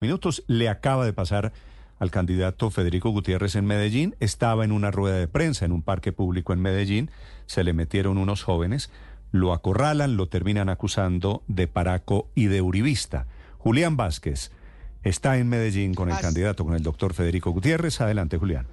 minutos le acaba de pasar al candidato Federico Gutiérrez en Medellín. Estaba en una rueda de prensa en un parque público en Medellín. Se le metieron unos jóvenes, lo acorralan, lo terminan acusando de paraco y de uribista. Julián Vázquez está en Medellín con el candidato, con el doctor Federico Gutiérrez. Adelante, Julián.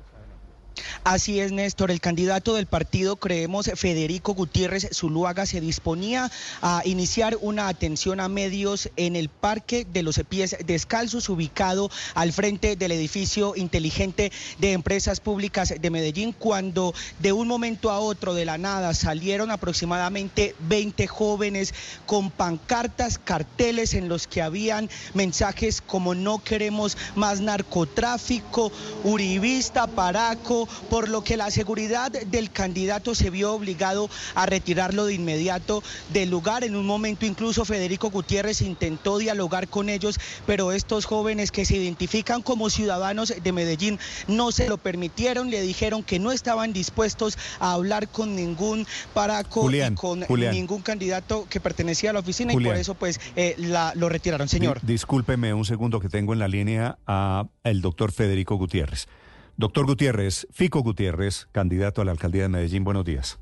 Así es, Néstor. El candidato del partido, creemos, Federico Gutiérrez Zuluaga, se disponía a iniciar una atención a medios en el Parque de los Pies Descalzos, ubicado al frente del edificio inteligente de empresas públicas de Medellín, cuando de un momento a otro, de la nada, salieron aproximadamente 20 jóvenes con pancartas, carteles en los que habían mensajes como no queremos más narcotráfico, uribista, paraco, por lo que la seguridad del candidato se vio obligado a retirarlo de inmediato del lugar. En un momento incluso Federico Gutiérrez intentó dialogar con ellos, pero estos jóvenes que se identifican como ciudadanos de Medellín no se lo permitieron, le dijeron que no estaban dispuestos a hablar con ningún paraco y con ningún candidato que pertenecía a la oficina y por eso pues eh, lo retiraron, señor. discúlpeme un segundo que tengo en la línea a el doctor Federico Gutiérrez. Doctor Gutiérrez, Fico Gutiérrez, candidato a la alcaldía de Medellín, buenos días.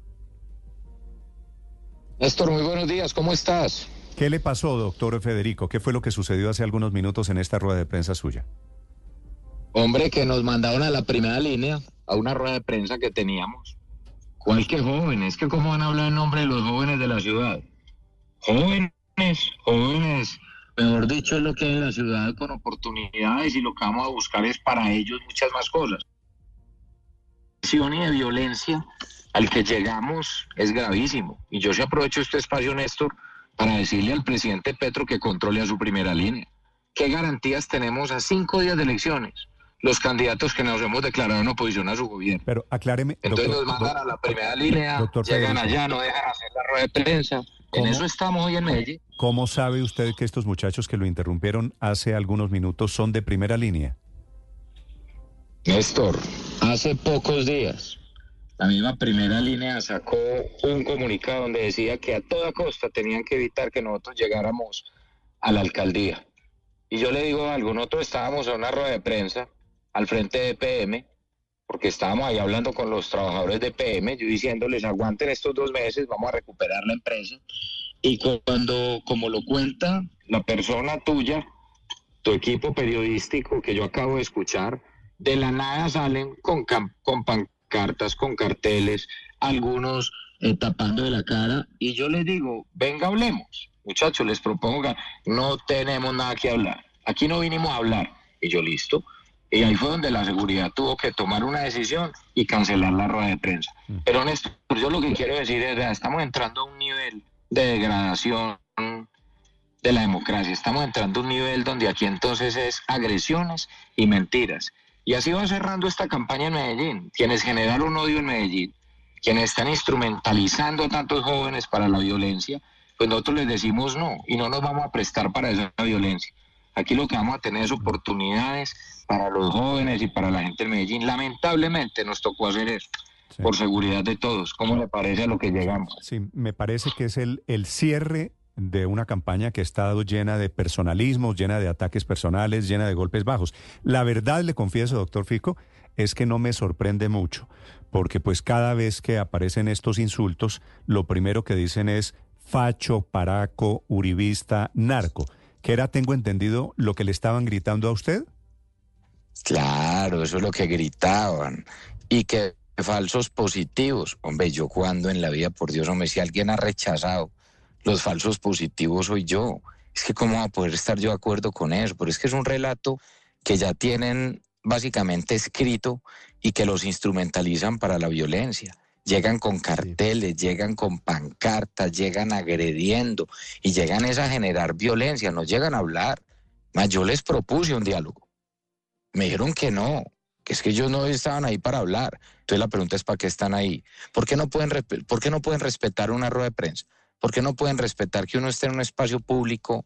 Néstor, muy buenos días, ¿cómo estás? ¿Qué le pasó, doctor Federico? ¿Qué fue lo que sucedió hace algunos minutos en esta rueda de prensa suya? Hombre, que nos mandaron a la primera línea, a una rueda de prensa que teníamos. ¿Cuál que jóvenes? ¿Que cómo van a hablar en nombre de los jóvenes de la ciudad? Jóvenes, jóvenes mejor dicho, es lo que hay en la ciudad con oportunidades y lo que vamos a buscar es para ellos muchas más cosas. Y de violencia al que llegamos es gravísimo. Y yo se aprovecho este espacio, Néstor, para decirle al presidente Petro que controle a su primera línea. ¿Qué garantías tenemos a cinco días de elecciones? Los candidatos que nos hemos declarado en oposición a su gobierno. Pero acláreme. Entonces nos mandan a la primera línea, llegan allá, no dejan hacer la rueda de prensa. En eso estamos hoy en Medellín. ¿Cómo sabe usted que estos muchachos que lo interrumpieron hace algunos minutos son de primera línea? Néstor, hace pocos días la misma primera línea sacó un comunicado donde decía que a toda costa tenían que evitar que nosotros llegáramos a la alcaldía. Y yo le digo algo, nosotros estábamos en una rueda de prensa al frente de PM, porque estábamos ahí hablando con los trabajadores de PM, yo diciéndoles aguanten estos dos meses, vamos a recuperar la empresa. Y cuando, como lo cuenta la persona tuya, tu equipo periodístico que yo acabo de escuchar, de la nada salen con, con pancartas, con carteles, algunos eh, tapando de la cara, y yo les digo, venga, hablemos. Muchachos, les propongo que no tenemos nada que hablar. Aquí no vinimos a hablar. Y yo, listo. Y ahí fue donde la seguridad tuvo que tomar una decisión y cancelar la rueda de prensa. Mm. Pero Néstor, yo lo que quiero decir es, estamos entrando a un nivel de degradación de la democracia, estamos entrando a un nivel donde aquí entonces es agresiones y mentiras. Y así va cerrando esta campaña en Medellín. Quienes generan un odio en Medellín, quienes están instrumentalizando a tantos jóvenes para la violencia, pues nosotros les decimos no y no nos vamos a prestar para esa violencia. Aquí lo que vamos a tener es oportunidades para los jóvenes y para la gente de Medellín. Lamentablemente nos tocó hacer eso. Por seguridad de todos. ¿Cómo le parece a lo que llegamos? Sí, me parece que es el, el cierre de una campaña que ha estado llena de personalismos, llena de ataques personales, llena de golpes bajos. La verdad, le confieso, doctor Fico, es que no me sorprende mucho, porque pues cada vez que aparecen estos insultos, lo primero que dicen es facho, paraco, uribista, narco que era, tengo entendido, lo que le estaban gritando a usted. Claro, eso es lo que gritaban. Y que falsos positivos. Hombre, yo cuando en la vida, por Dios, hombre, si alguien ha rechazado los falsos positivos soy yo. Es que cómo va a poder estar yo de acuerdo con eso, pero es que es un relato que ya tienen básicamente escrito y que los instrumentalizan para la violencia llegan con carteles, llegan con pancartas, llegan agrediendo y llegan a generar violencia, no llegan a hablar. Yo les propuse un diálogo. Me dijeron que no, que es que ellos no estaban ahí para hablar. Entonces la pregunta es para qué están ahí. ¿Por qué no pueden, por qué no pueden respetar una rueda de prensa? ¿Por qué no pueden respetar que uno esté en un espacio público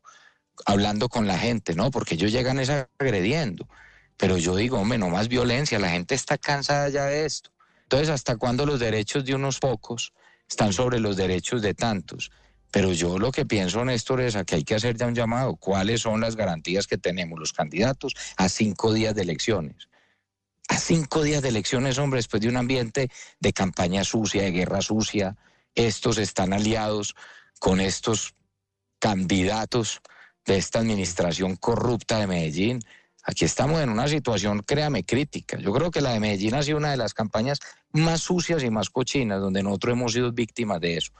hablando con la gente? No, porque ellos llegan es agrediendo. Pero yo digo, hombre, no más violencia, la gente está cansada ya de esto. Entonces, ¿hasta cuándo los derechos de unos pocos están sobre los derechos de tantos? Pero yo lo que pienso, Néstor, es a que hay que hacer ya un llamado. ¿Cuáles son las garantías que tenemos los candidatos a cinco días de elecciones? A cinco días de elecciones, hombre, después de un ambiente de campaña sucia, de guerra sucia, estos están aliados con estos candidatos de esta administración corrupta de Medellín. Aquí estamos en una situación, créame, crítica. Yo creo que la de Medellín ha sido una de las campañas más sucias y más cochinas, donde nosotros hemos sido víctimas de eso.